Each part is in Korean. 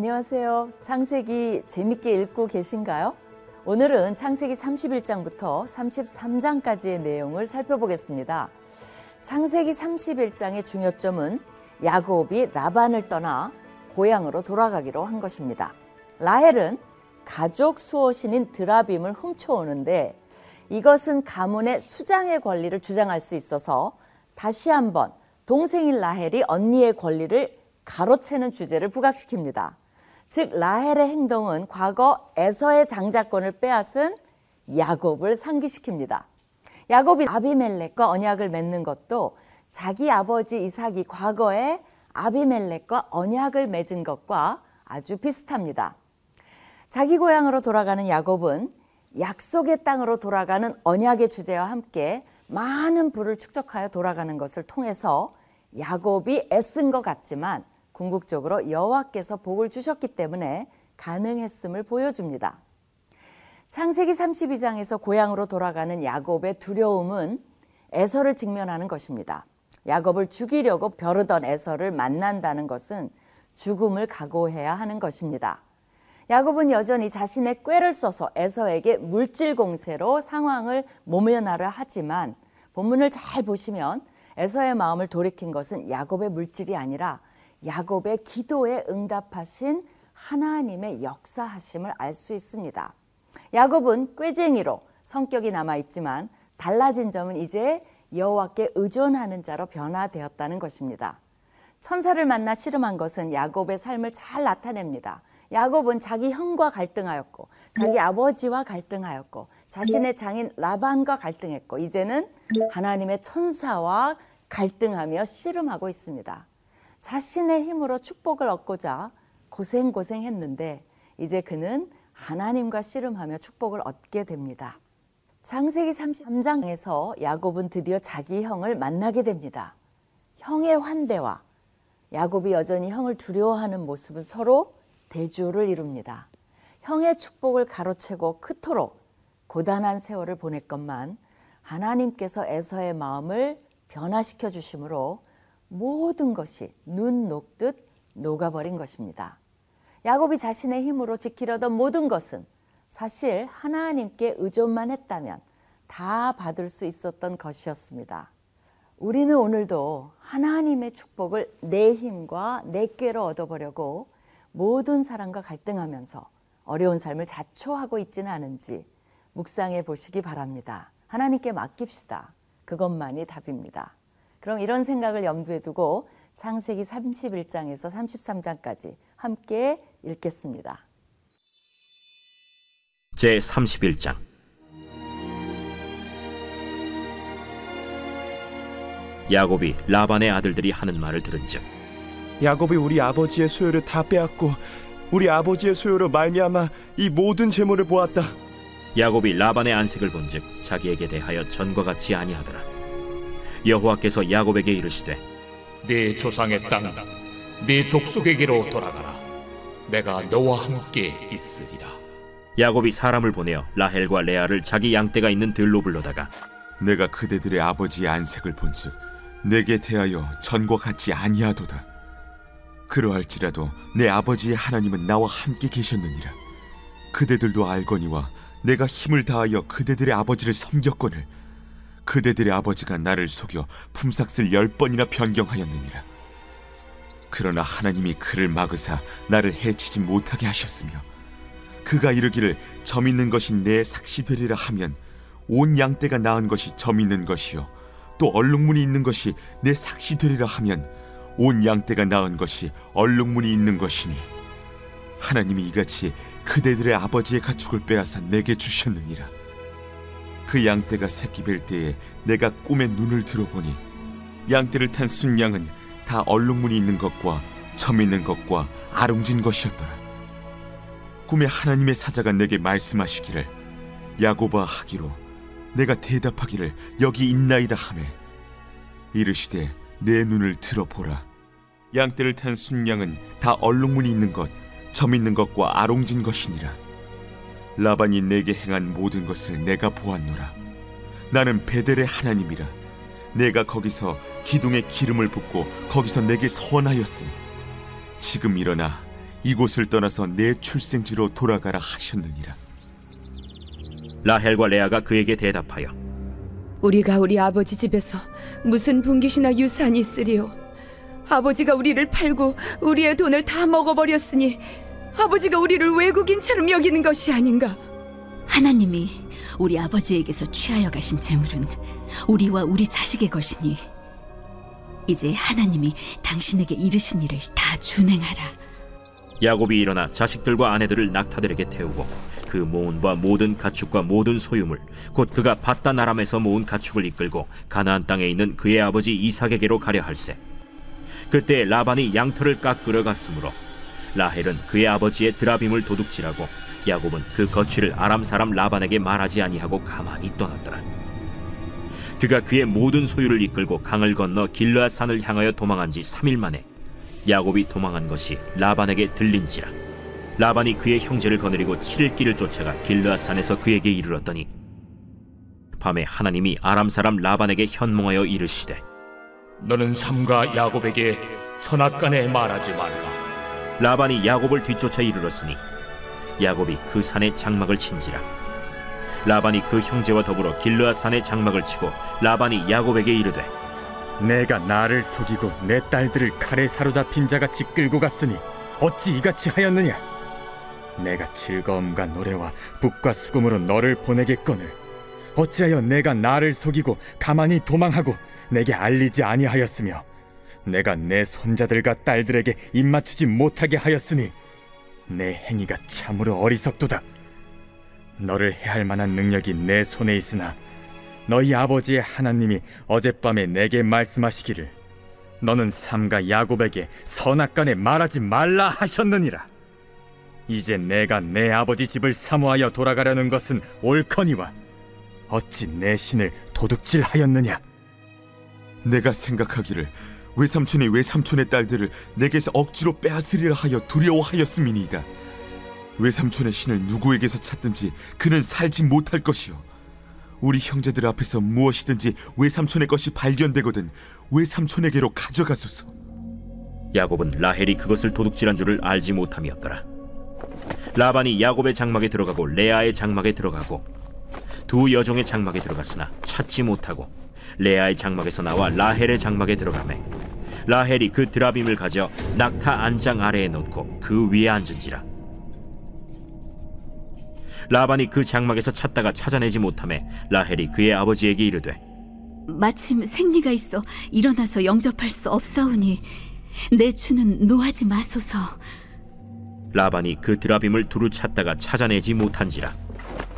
안녕하세요. 창세기 재밌게 읽고 계신가요? 오늘은 창세기 31장부터 33장까지의 내용을 살펴보겠습니다. 창세기 31장의 중요점은 야곱이 라반을 떠나 고향으로 돌아가기로 한 것입니다. 라헬은 가족 수호신인 드라빔을 훔쳐오는데 이것은 가문의 수장의 권리를 주장할 수 있어서 다시 한번 동생인 라헬이 언니의 권리를 가로채는 주제를 부각시킵니다. 즉 라헬의 행동은 과거 에서의 장자권을 빼앗은 야곱을 상기시킵니다. 야곱이 아비멜렉과 언약을 맺는 것도 자기 아버지 이삭이 과거에 아비멜렉과 언약을 맺은 것과 아주 비슷합니다. 자기 고향으로 돌아가는 야곱은 약속의 땅으로 돌아가는 언약의 주제와 함께 많은 부를 축적하여 돌아가는 것을 통해서 야곱이 애쓴 것 같지만 궁극적으로 여호와께서 복을 주셨기 때문에 가능했음을 보여줍니다. 창세기 32장에서 고향으로 돌아가는 야곱의 두려움은 에서를 직면하는 것입니다. 야곱을 죽이려고 벼르던 에서를 만난다는 것은 죽음을 각오해야 하는 것입니다. 야곱은 여전히 자신의 꾀를 써서 에서에게 물질 공세로 상황을 모면하려 하지만 본문을 잘 보시면 에서의 마음을 돌이킨 것은 야곱의 물질이 아니라 야곱의 기도에 응답하신 하나님의 역사하심을 알 수 있습니다. 야곱은 꾀쟁이로 성격이 남아 있지만 달라진 점은 이제 여호와께 의존하는 자로 변화되었다는 것입니다. 천사를 만나 씨름한 것은 야곱의 삶을 잘 나타냅니다. 야곱은 자기 형과 갈등하였고 자기 아버지와 갈등하였고 자신의 장인 라반과 갈등했고 이제는 하나님의 천사와 갈등하며 씨름하고 있습니다. 자신의 힘으로 축복을 얻고자 고생고생했는데 이제 그는 하나님과 씨름하며 축복을 얻게 됩니다. 창세기 33장에서 야곱은 드디어 자기 형을 만나게 됩니다. 형의 환대와 야곱이 여전히 형을 두려워하는 모습은 서로 대조를 이룹니다. 형의 축복을 가로채고 크토록 고단한 세월을 보냈건만 하나님께서 에서의 마음을 변화시켜 주심으로 모든 것이 눈 녹듯 녹아버린 것입니다. 야곱이 자신의 힘으로 지키려던 모든 것은 사실 하나님께 의존만 했다면 다 받을 수 있었던 것이었습니다. 우리는 오늘도 하나님의 축복을 내 힘과 내 꾀로 얻어보려고 모든 사람과 갈등하면서 어려운 삶을 자초하고 있지는 않은지 묵상해 보시기 바랍니다. 하나님께 맡깁시다. 그것만이 답입니다. 그럼 이런 생각을 염두에 두고 창세기 31장에서 33장까지 함께 읽겠습니다. 제 31장 야곱이 라반의 아들들이 하는 말을 들은즉 야곱이 우리 아버지의 소유를 다 빼앗고 우리 아버지의 소유로 말미암아 이 모든 재물을 보았다. 야곱이 라반의 안색을 본즉 자기에게 대하여 전과 같이 아니하더라. 여호와께서 야곱에게 이르시되 네 조상의 땅, 네 족속에게로 돌아가라. 내가 너와 함께 있으리라. 야곱이 사람을 보내어 라헬과 레아를 자기 양떼가 있는 들로 불러다가 내가 그대들의 아버지의 안색을 본즉 내게 대하여 전과 같지 아니하도다. 그러할지라도 내 아버지의 하나님은 나와 함께 계셨느니라. 그대들도 알거니와 내가 힘을 다하여 그대들의 아버지를 섬겼거늘 그대들의 아버지가 나를 속여 품삯을 열 번이나 변경하였느니라. 그러나 하나님이 그를 막으사 나를 해치지 못하게 하셨으며 그가 이르기를 점 있는 것이 내 삭시 되리라 하면 온 양떼가 낳은 것이 점 있는 것이요 또 얼룩무늬 있는 것이 내 삭시 되리라 하면 온 양떼가 낳은 것이 얼룩무늬 있는 것이니 하나님이 이같이 그대들의 아버지의 가축을 빼앗아 내게 주셨느니라 그 양떼가 새끼 뵐 때에 내가 꿈에 눈을 들어보니 양떼를 탄 순양은 다 얼룩무늬 있는 것과 점 있는 것과 아롱진 것이었더라. 꿈에 하나님의 사자가 내게 말씀하시기를 야고바 하기로 내가 대답하기를 여기 있나이다 하매 이르시되 내 눈을 들어보라. 양떼를 탄 순양은 다 얼룩무늬 있는 것, 점 있는 것과 아롱진 것이니라 라반이 내게 행한 모든 것을 내가 보았노라 나는 베델의 하나님이라 내가 거기서 기둥에 기름을 붓고 거기서 내게 선하였으니 지금 일어나 이곳을 떠나서 내 출생지로 돌아가라 하셨느니라. 라헬과 레아가 그에게 대답하여 우리가 우리 아버지 집에서 무슨 분깃이나 유산이 있으리요? 아버지가 우리를 팔고 우리의 돈을 다 먹어버렸으니 아버지가 우리를 외국인처럼 여기는 것이 아닌가? 하나님이 우리 아버지에게서 취하여 가신 재물은 우리와 우리 자식의 것이니 이제 하나님이 당신에게 이르신 일을 다 준행하라. 야곱이 일어나 자식들과 아내들을 낙타들에게 태우고 그 모은 바 모든 가축과 모든 소유물 곧 그가 바단 아람에서 모은 가축을 이끌고 가나안 땅에 있는 그의 아버지 이삭에게로 가려 할세 그때 라반이 양털을 깎으러 갔으므로 라헬은 그의 아버지의 드라빔을 도둑질하고 야곱은 그 거취를 아람 사람 라반에게 말하지 아니하고 가만히 떠났더라 그가 그의 모든 소유를 이끌고 강을 건너 길르앗 산을 향하여 도망한 지 3일 만에 야곱이 도망한 것이 라반에게 들린지라 라반이 그의 형제를 거느리고 7일 길을 쫓아가 길르앗 산에서 그에게 이르렀더니 밤에 하나님이 아람 사람 라반에게 현몽하여 이르시되 너는 삼가 야곱에게 선악간에 말하지 말라. 라반이 야곱을 뒤쫓아 이르렀으니 야곱이 그 산에 장막을 친지라. 라반이 그 형제와 더불어 길르앗 산에 장막을 치고 라반이 야곱에게 이르되 내가 나를 속이고 내 딸들을 칼에 사로잡힌 자같이 끌고 갔으니 어찌 이같이 하였느냐? 내가 즐거움과 노래와 북과 수금으로 너를 보내겠거늘. 어찌하여 내가 나를 속이고 가만히 도망하고 내게 알리지 아니하였으며 내가 내 손자들과 딸들에게 입맞추지 못하게 하였으니 내 행위가 참으로 어리석도다. 너를 해할 만한 능력이 내 손에 있으나 너희 아버지의 하나님이 어젯밤에 내게 말씀하시기를 너는 삼가 야곱에게 선악간에 말하지 말라 하셨느니라. 이제 내가 내 아버지 집을 사모하여 돌아가려는 것은 옳거니와 어찌 내 신을 도둑질하였느냐? 내가 생각하기를 외삼촌이 외삼촌의 딸들을 내게서 억지로 빼앗으리라 하여 두려워하였음이니이다. 외삼촌의 신을 누구에게서 찾든지 그는 살지 못할 것이요. 우리 형제들 앞에서 무엇이든지 외삼촌의 것이 발견되거든 외삼촌에게로 가져가소서. 야곱은 라헬이 그것을 도둑질한 줄을 알지 못함이었더라 라반이 야곱의 장막에 들어가고 레아의 장막에 들어가고 두 여종의 장막에 들어갔으나 찾지 못하고 레아의 장막에서 나와 라헬의 장막에 들어가매 라헬이 그 드라빔을 가져 낙타 안장 아래에 놓고 그 위에 앉은지라 라반이 그 장막에서 찾다가 찾아내지 못함에 라헬이 그의 아버지에게 이르되 마침 생리가 있어 일어나서 영접할 수 없사오니 내 주는 노하지 마소서. 라반이 그 드라빔을 두루 찾다가 찾아내지 못한지라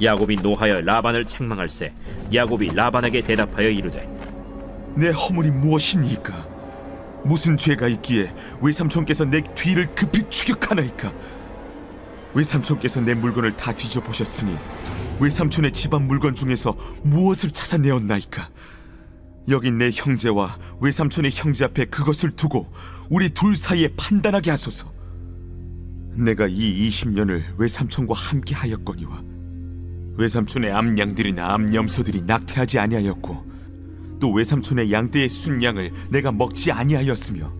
야곱이 노하여 라반을 책망할세 야곱이 라반에게 대답하여 이르되 내 허물이 무엇이니까? 무슨 죄가 있기에 외삼촌께서 내 뒤를 급히 추격하나이까? 외삼촌께서 내 물건을 다 뒤져보셨으니 외삼촌의 집안 물건 중에서 무엇을 찾아내었나이까? 여기 내 형제와 외삼촌의 형제 앞에 그것을 두고 우리 둘 사이에 판단하게 하소서. 내가 이 20년을 외삼촌과 함께 하였거니와 외삼촌의 암양들이나 암염소들이 낙태하지 아니하였고 또 외삼촌의 양떼의 순양을 내가 먹지 아니하였으며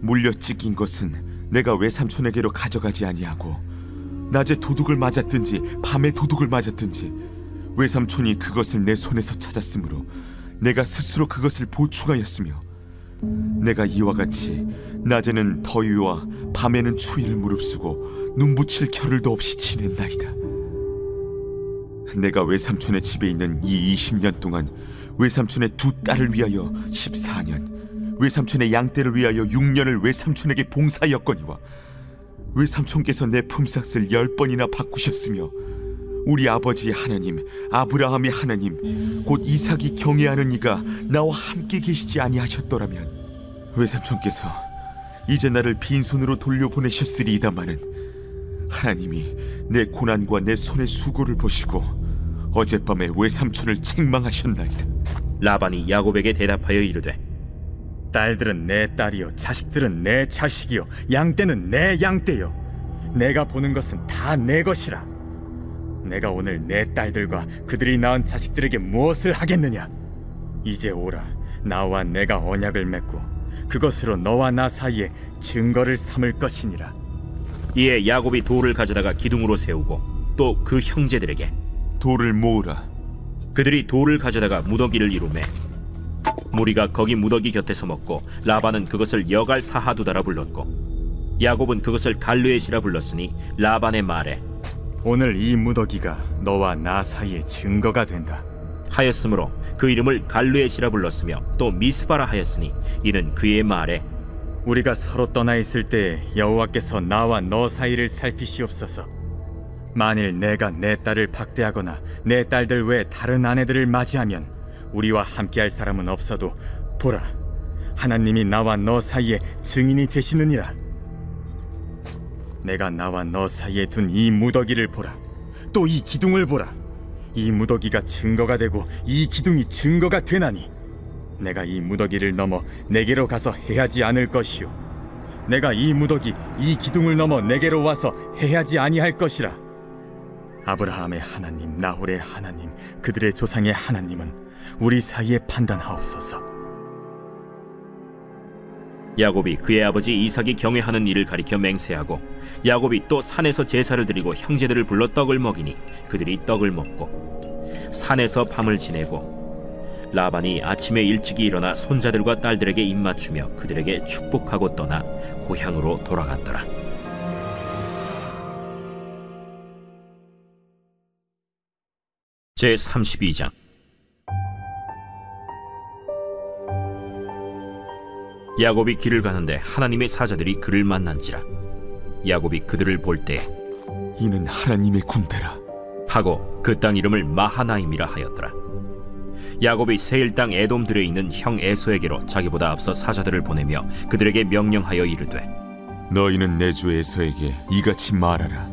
물려 찢긴 것은 내가 외삼촌에게로 가져가지 아니하고 낮에 도둑을 맞았든지 밤에 도둑을 맞았든지 외삼촌이 그것을 내 손에서 찾았으므로 내가 스스로 그것을 보충하였으며 내가 이와 같이 낮에는 더위와 밤에는 추위를 무릅쓰고 눈붙일 겨를도 없이 지낸나이다. 내가 외삼촌의 집에 있는 이 20년 동안 외삼촌의 두 딸을 위하여 14년, 외삼촌의 양떼를 위하여 6년을 외삼촌에게 봉사하였거니와 외삼촌께서 내 품삯을 열 번이나 바꾸셨으며 우리 아버지 하나님 아브라함의 하나님 곧 이삭이 경외하는 이가 나와 함께 계시지 아니하셨더라면 외삼촌께서 이제 나를 빈손으로 돌려보내셨으리이다마는 하나님이 내 고난과 내 손의 수고를 보시고 어젯밤에 외삼촌을 책망하셨나이다 라반이 야곱에게 대답하여 이르되 딸들은 내 딸이요 자식들은 내 자식이요 양떼는 내 양떼요. 내가 보는 것은 다 내 것이라. 내가 오늘 내 딸들과 그들이 낳은 자식들에게 무엇을 하겠느냐? 이제 오라 나와 내가 언약을 맺고 그것으로 너와 나 사이에 증거를 삼을 것이니라. 이에 야곱이 돌을 가져다가 기둥으로 세우고 또 그 형제들에게 돌을 모으라. 그들이 돌을 가져다가 무더기를 이루매 무리가 거기 무더기 곁에 서 먹고 라반은 그것을 여갈 사하두다라 불렀고 야곱은 그것을 갈르엣이라 불렀으니 라반의 말에 오늘 이 무더기가 너와 나 사이의 증거가 된다. 하였으므로 그 이름을 갈르엣이라 불렀으며 또 미스바라 하였으니 이는 그의 말에 우리가 서로 떠나 있을 때 여호와께서 나와 너 사이를 살피시옵소서. 만일 내가 내 딸을 박대하거나 내 딸들 외 다른 아내들을 맞이하면 우리와 함께할 사람은 없어도 보라 하나님이 나와 너 사이에 증인이 되시느니라. 내가 나와 너 사이에 둔 이 무더기를 보라. 또 이 기둥을 보라. 이 무더기가 증거가 되고 이 기둥이 증거가 되나니 내가 이 무더기를 넘어 내게로 가서 해하지 않을 것이요 내가 이 무더기 이 기둥을 넘어 내게로 와서 해하지 아니할 것이라 아브라함의 하나님 나홀의 하나님 그들의 조상의 하나님은 우리 사이에 판단하옵소서 야곱이 그의 아버지 이삭이 경외하는 일을 가리켜 맹세하고 야곱이 또 산에서 제사를 드리고 형제들을 불러 떡을 먹이니 그들이 떡을 먹고 산에서 밤을 지내고 라반이 아침에 일찍이 일어나 손자들과 딸들에게 입맞추며 그들에게 축복하고 떠나 고향으로 돌아갔더라. 제 32장 야곱이 길을 가는데 하나님의 사자들이 그를 만난지라 야곱이 그들을 볼 때 이는 하나님의 군대라. 하고 그 땅 이름을 마하나임이라 하였더라 야곱이 세일 땅 에돔 들에 있는 형 에서에게로 자기보다 앞서 사자들을 보내며 그들에게 명령하여 이르되 너희는 내 주 에서에게 이같이 말하라.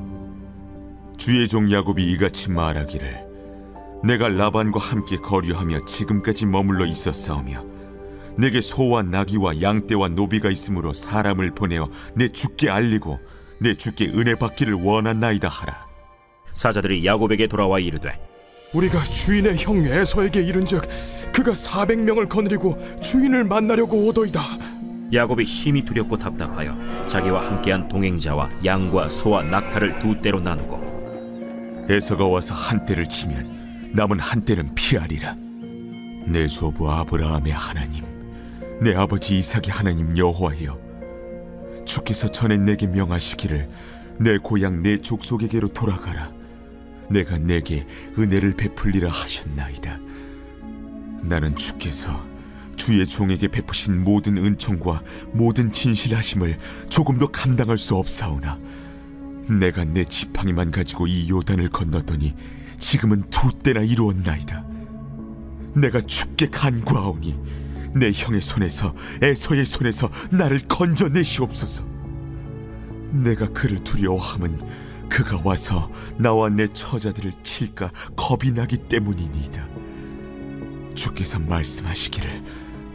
주의 종 야곱이 이같이 말하기를 내가 라반과 함께 거류하며 지금까지 머물러 있었사오며 내게 소와 나귀와 양떼와 노비가 있으므로 사람을 보내어 내 주께 알리고 내 주께 은혜 받기를 원한나이다 하라. 사자들이 야곱에게 돌아와 이르되 우리가 주인의 형 에서에게 이른즉 그가 400명을 거느리고 주인을 만나려고 오더이다. 야곱이 심히 두렵고 답답하여 자기와 함께한 동행자와 양과 소와 낙타를 두 떼로 나누고 에서가 와서 한 때를 치면 남은 한 때는 피하리라. 내 조부 아브라함의 하나님, 내 아버지 이삭의 하나님 여호와여, 주께서 전에 내게 명하시기를 내 고향 내 족속에게로 돌아가라. 내가 내게 은혜를 베풀리라 하셨나이다. 나는 주께서 주의 종에게 베푸신 모든 은총과 모든 진실하심을 조금도 감당할 수 없사오나 내가 내 지팡이만 가지고 이 요단을 건넜더니 지금은 두 때나 이루었나이다. 내가 주께 간구하오니 내 형의 손에서 에서의 손에서 나를 건져내시옵소서. 내가 그를 두려워함은 그가 와서 나와 내 처자들을 칠까 겁이 나기 때문이니이다. 주께서 말씀하시기를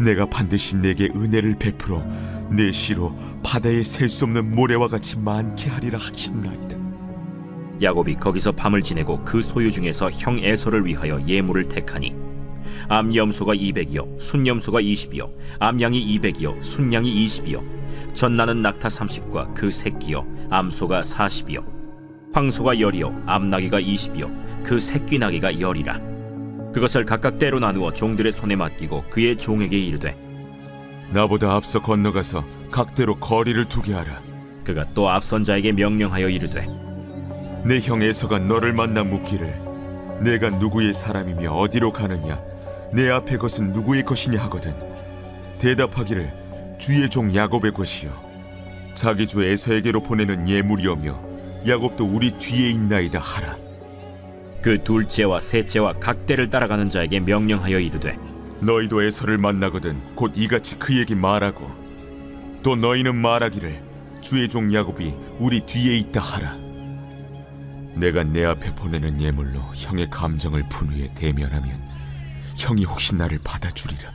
내가 반드시 내게 은혜를 베풀어 내 시로 바다에 셀 수 없는 모래와 같이 많게 하리라 하셨나이다. 야곱이 거기서 밤을 지내고 그 소유 중에서 형 에서를 위하여 예물을 택하니 암염소가 200이요 순염소가 20이요 암양이 200이요 순양이 20이요 전나는 낙타 30과 그 새끼요 암소가 40이요 황소가 10이요 암나귀가 20이요 그 새끼 나귀가 10이라 그것을 각각 때로 나누어 종들의 손에 맡기고 그의 종에게 이르되 나보다 앞서 건너가서 각대로 거리를 두게 하라. 그가 또 앞선 자에게 명령하여 이르되 내 형 에서가 너를 만나 묻기를 내가 누구의 사람이며 어디로 가느냐? 내 앞에 것은 누구의 것이냐? 하거든. 대답하기를 주의 종 야곱의 것이요. 자기 주 에서에게로 보내는 예물이오며 야곱도 우리 뒤에 있나이다 하라. 그 둘째와 셋째와 각 대를 따라가는 자에게 명령하여 이르되 너희도 에서를 만나거든 곧 이같이 그에게 말하고 또 너희는 말하기를 주의 종 야곱이 우리 뒤에 있다 하라 내가 내 앞에 보내는 예물로 형의 감정을 푼 후에 대면하면 형이 혹시 나를 받아주리라.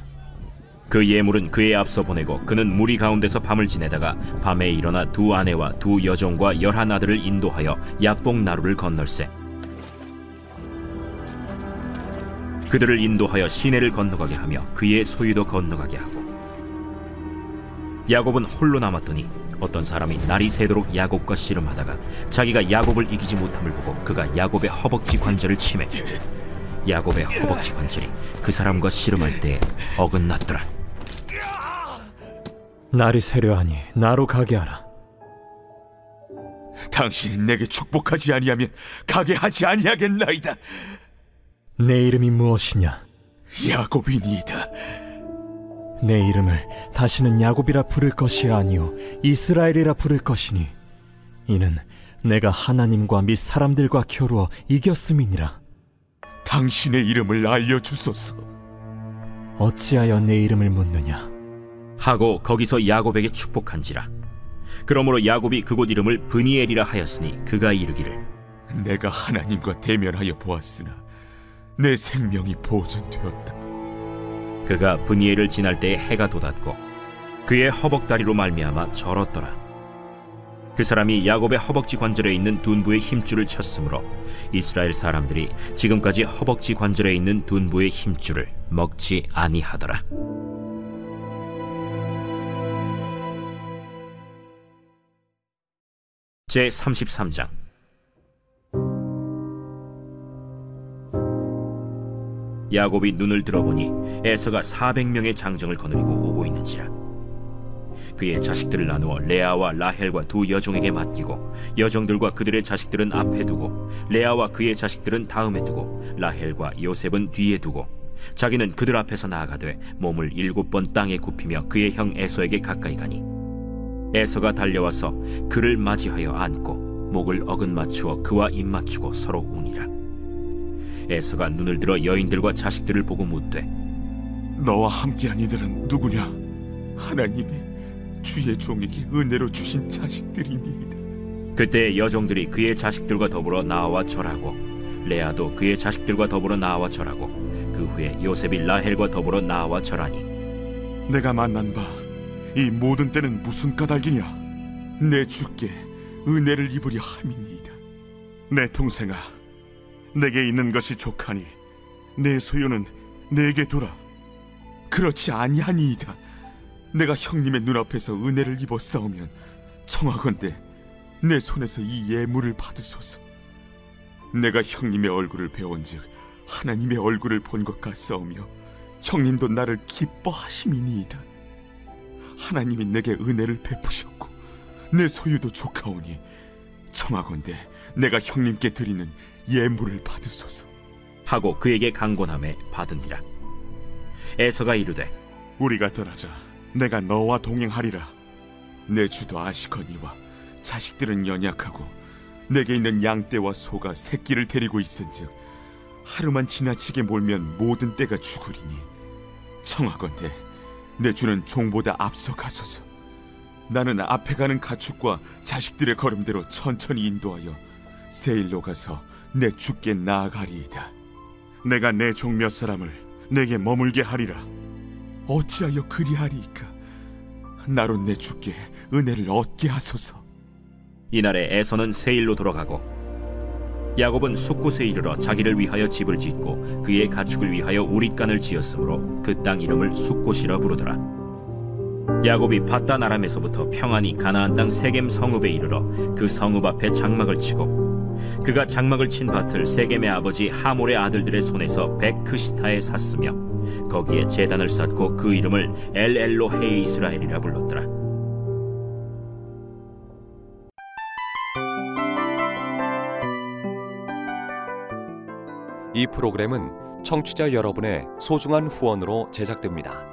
그 예물은 그의 앞서 보내고 그는 무리 가운데서 밤을 지내다가 밤에 일어나 두 아내와 두 여종과 열한 아들을 인도하여 야뽕 나루를 건널세. 그들을 인도하여 시내를 건너가게 하며 그의 소유도 건너가게 하고 야곱은 홀로 남았더니 어떤 사람이 날이 새도록 야곱과 씨름하다가 자기가 야곱을 이기지 못함을 보고 그가 야곱의 허벅지 관절을 치매 야곱의 허벅지 관절이 그 사람과 씨름할 때에 어긋났더라 날이 새려하니 나로 가게 하라. 당신이 내게 축복하지 아니하면 가게 하지 아니하겠나이다. 내 이름이 무엇이냐? 야곱이니이다. 내 이름을 다시는 야곱이라 부를 것이 아니요 이스라엘이라 부를 것이니 이는 내가 하나님과 및 사람들과 겨루어 이겼음이니라. 당신의 이름을 알려 주소서. 어찌하여 내 이름을 묻느냐? 하고 거기서 야곱에게 축복한지라 그러므로 야곱이 그곳 이름을 브니엘이라 하였으니 그가 이르기를 내가 하나님과 대면하여 보았으나 내 생명이 보존되었다. 그가 브니엘을 지날 때에 해가 돋았고 그의 허벅다리로 말미암아 절었더라. 그 사람이 야곱의 허벅지 관절에 있는 둔부의 힘줄을 쳤으므로 이스라엘 사람들이 지금까지 허벅지 관절에 있는 둔부의 힘줄을 먹지 아니하더라. 제 33장 야곱이 눈을 들어보니 에서가 400명의 장정을 거느리고 오고 있는지라. 그의 자식들을 나누어 레아와 라헬과 두 여종에게 맡기고 여종들과 그들의 자식들은 앞에 두고 레아와 그의 자식들은 다음에 두고 라헬과 요셉은 뒤에 두고 자기는 그들 앞에서 나아가되 몸을 일곱 번 땅에 굽히며 그의 형 에서에게 가까이 가니 에서가 달려와서 그를 맞이하여 안고 목을 어긋 맞추어 그와 입 맞추고 서로 우니라 에서가 눈을 들어 여인들과 자식들을 보고 묻되 너와 함께한 이들은 누구냐? 하나님이 주의 종에게 은혜로 주신 자식들이니이다. 그때 여종들이 그의 자식들과 더불어 나와 절하고 레아도 그의 자식들과 더불어 나와 절하고 그 후에 요셉이 라헬과 더불어 나와 절하니 내가 만난 바 이 모든 때는 무슨 까닭이냐? 내 주께 은혜를 입으려 함이니이다. 내 동생아, 내게 있는 것이 족하니 내 소유는 내게 두라. 그렇지 아니하니이다. 내가 형님의 눈앞에서 은혜를 싸우면 청하건대 내 손에서 이 예물을 받으소서. 내가 형님의 얼굴을 배운즉 하나님의 얼굴을 본 것 같사오며 형님도 나를 기뻐하심이니이다. 하나님이 내게 은혜를 베푸셨고 내 소유도 조카오니 청하건대 내가 형님께 드리는 예물을 받으소서. 하고 그에게 강권함에 받은디라 에서가 이르되 우리가 떠나자 내가 너와 동행하리라. 내 주도 아시거니와 자식들은 연약하고 내게 있는 양떼와 소가 새끼를 데리고 있은즉 하루만 지나치게 몰면 모든 떼가 죽으리니 청하건대 내 주는 종보다 앞서 가소서. 나는 앞에 가는 가축과 자식들의 걸음대로 천천히 인도하여 세일로 가서 내 주께 나아가리이다. 내가 내 종 몇 사람을 내게 머물게 하리라. 어찌하여 그리하리이까? 나로 내 주께 은혜를 얻게 하소서. 이날에 에서는 세일로 돌아가고 야곱은 숫곳에 이르러 자기를 위하여 집을 짓고 그의 가축을 위하여 우릿간을 지었으므로 그 땅 이름을 숫곳이라 부르더라 야곱이 바단 아람에서부터 평안히 가나안 땅 세겜 성읍에 이르러 그 성읍 앞에 장막을 치고 그가 장막을 친 밭을 세겜의 아버지 하몰의 아들들의 손에서 베크시타에 샀으며 거기에 제단을 쌓고 그 이름을 엘엘로헤 이스라엘이라 불렀더라 이 프로그램은 청취자 여러분의 소중한 후원으로 제작됩니다.